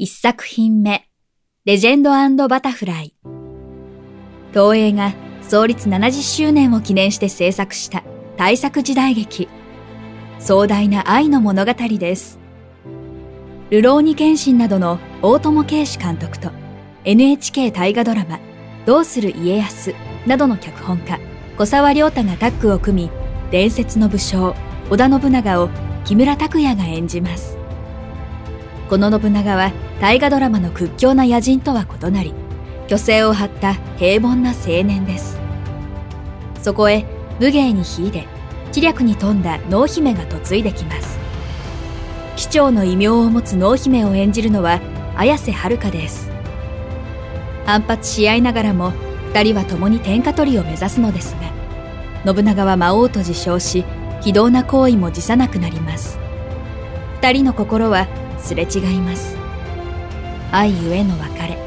1作品目レジェンドバタフライ。東映が創立70周年を記念して制作した大作時代劇。壮大な愛の物語です。ルローニケンシンなどの大友圭史監督と NHK 大河ドラマどうする家康などの脚本家小沢亮太がタッグを組み伝説の武将織田信長を木村拓哉が演じます。この信長は大河ドラマの屈強な野人とは異なり虚勢を張った平凡な青年です。そこへ武芸に秀で知略に富んだ濃姫が嫁いできます。機長の異名を持つ濃姫を演じるのは綾瀬はるかです。反発し合いながらも二人は共に天下取りを目指すのですが信長は魔王と自称し非道な行為も辞さなくなります。二人の心はすれ違います。愛ゆえの別れ。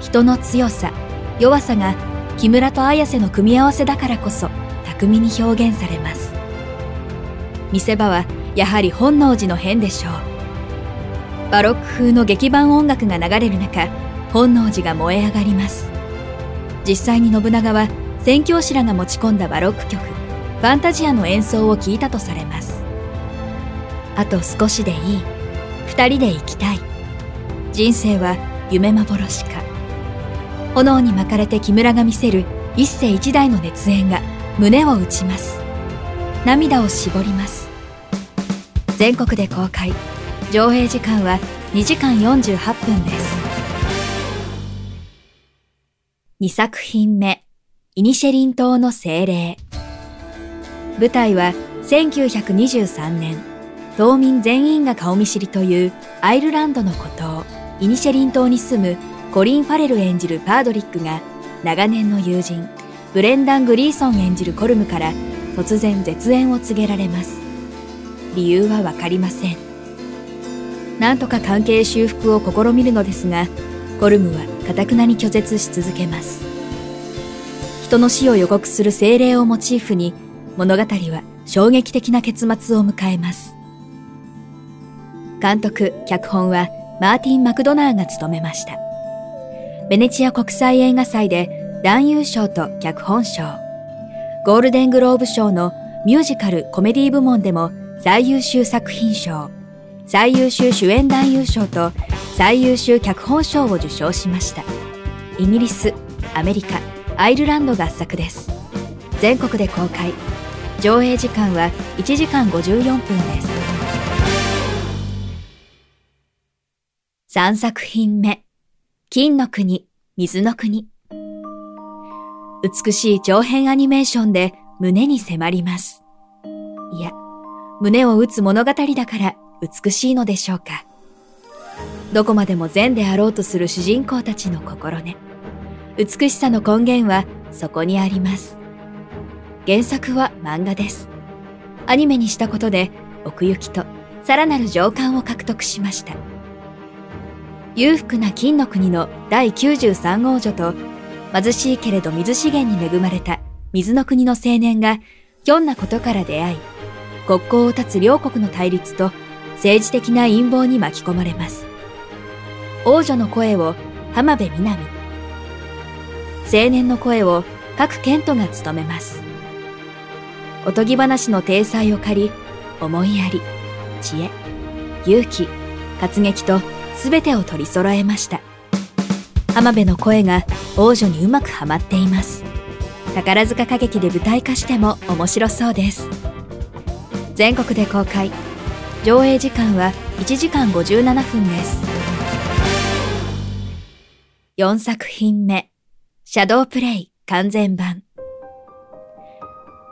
人の強さ弱さが木村と綾瀬の組み合わせだからこそ巧みに表現されます。見せ場はやはり本能寺の変でしょう。バロック風の劇版音楽が流れる中本能寺が燃え上がります。実際に信長は宣教師らが持ち込んだバロック曲ファンタジアの演奏を聞いたとされます。あと少しでいい。二人で生きたい。人生は夢幻か。炎に巻かれて木村が見せる一世一代の熱演が胸を打ちます。涙を絞ります。全国で公開。上映時間は2時間48分です。2作品目。イニシェリン島の精霊。舞台は1923年。島民全員が顔見知りというアイルランドの孤島。イニシェリン島に住むコリン・ファレル演じるパードリックが長年の友人ブレンダン・グリーソン演じるコルムから突然絶縁を告げられます。理由はわかりません。なんとか関係修復を試みるのですがコルムは堅くなに拒絶し続けます。人の死を予告する精霊をモチーフに物語は衝撃的な結末を迎えます。監督脚本はマーティン・マクドナーが務めましたベネチア国際映画祭で男優賞と脚本賞、ゴールデングローブ賞のミュージカルコメディ部門でも最優秀作品賞、最優秀主演男優賞と最優秀脚本賞を受賞しました。イギリス、アメリカ、アイルランド合作です。全国で公開。上映時間は1時間54分です。3作品目。金の国、水の国。美しい長編アニメーションで胸に迫ります。いや、胸を打つ物語だから美しいのでしょうか。どこまでも善であろうとする主人公たちの心根。美しさの根源はそこにあります。原作は漫画です。アニメにしたことで奥行きとさらなる情感を獲得しました。裕福な金の国の第93王女と貧しいけれど水資源に恵まれた水の国の青年がひょんなことから出会い、国交を断つ両国の対立と政治的な陰謀に巻き込まれます。王女の声を浜辺美波、青年の声を各健人が務めます。おとぎ話の体裁を借り、思いやり、知恵、勇気、活劇と全てを取り揃えました。浜辺の声が王女にうまくはまっています。宝塚歌劇で舞台化しても面白そうです。全国で公開。上映時間は1時間57分です。4作品目。シャドープレイ。完全版。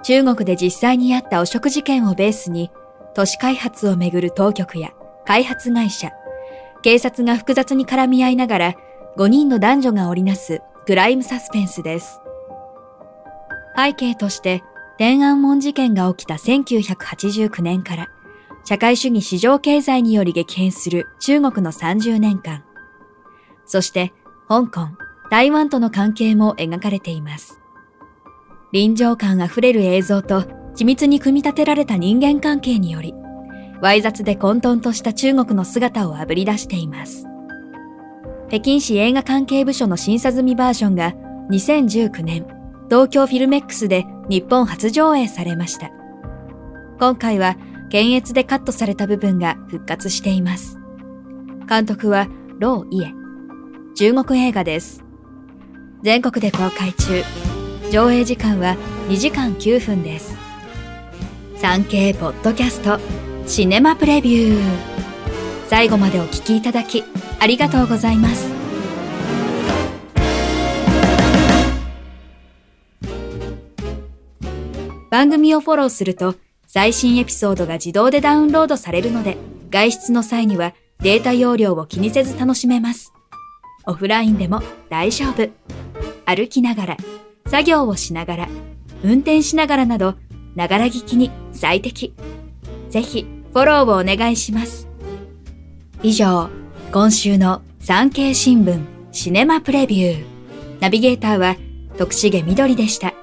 中国で実際にあった汚職事件をベースに都市開発をめぐる当局や開発会社警察が複雑に絡み合いながら5人の男女が織りなすクライムサスペンスです。背景として天安門事件が起きた1989年から社会主義市場経済により激変する中国の30年間。そして香港、台湾との関係も描かれています。臨場感あふれる映像と緻密に組み立てられた人間関係により、わい雑で混沌とした中国の姿をあぶり出しています。北京市映画関係部署の審査済みバージョンが2019年、東京フィルメックスで日本初上映されました。今回は検閲でカットされた部分が復活しています。監督は、ロー・イエ。中国映画です。全国で公開中。上映時間は2時間9分です。産経ポッドキャストシネマプレビュー最後までお聞きいただきありがとうございます番組をフォローすると最新エピソードが自動でダウンロードされるので外出の際にはデータ容量を気にせず楽しめます。オフラインでも大丈夫。歩きながら、作業をしながら、運転しながらなどながら聞きに最適。ぜひフォローをお願いします。以上、今週の産経新聞シネマプレビュー。ナビゲーターは徳重みどりでした。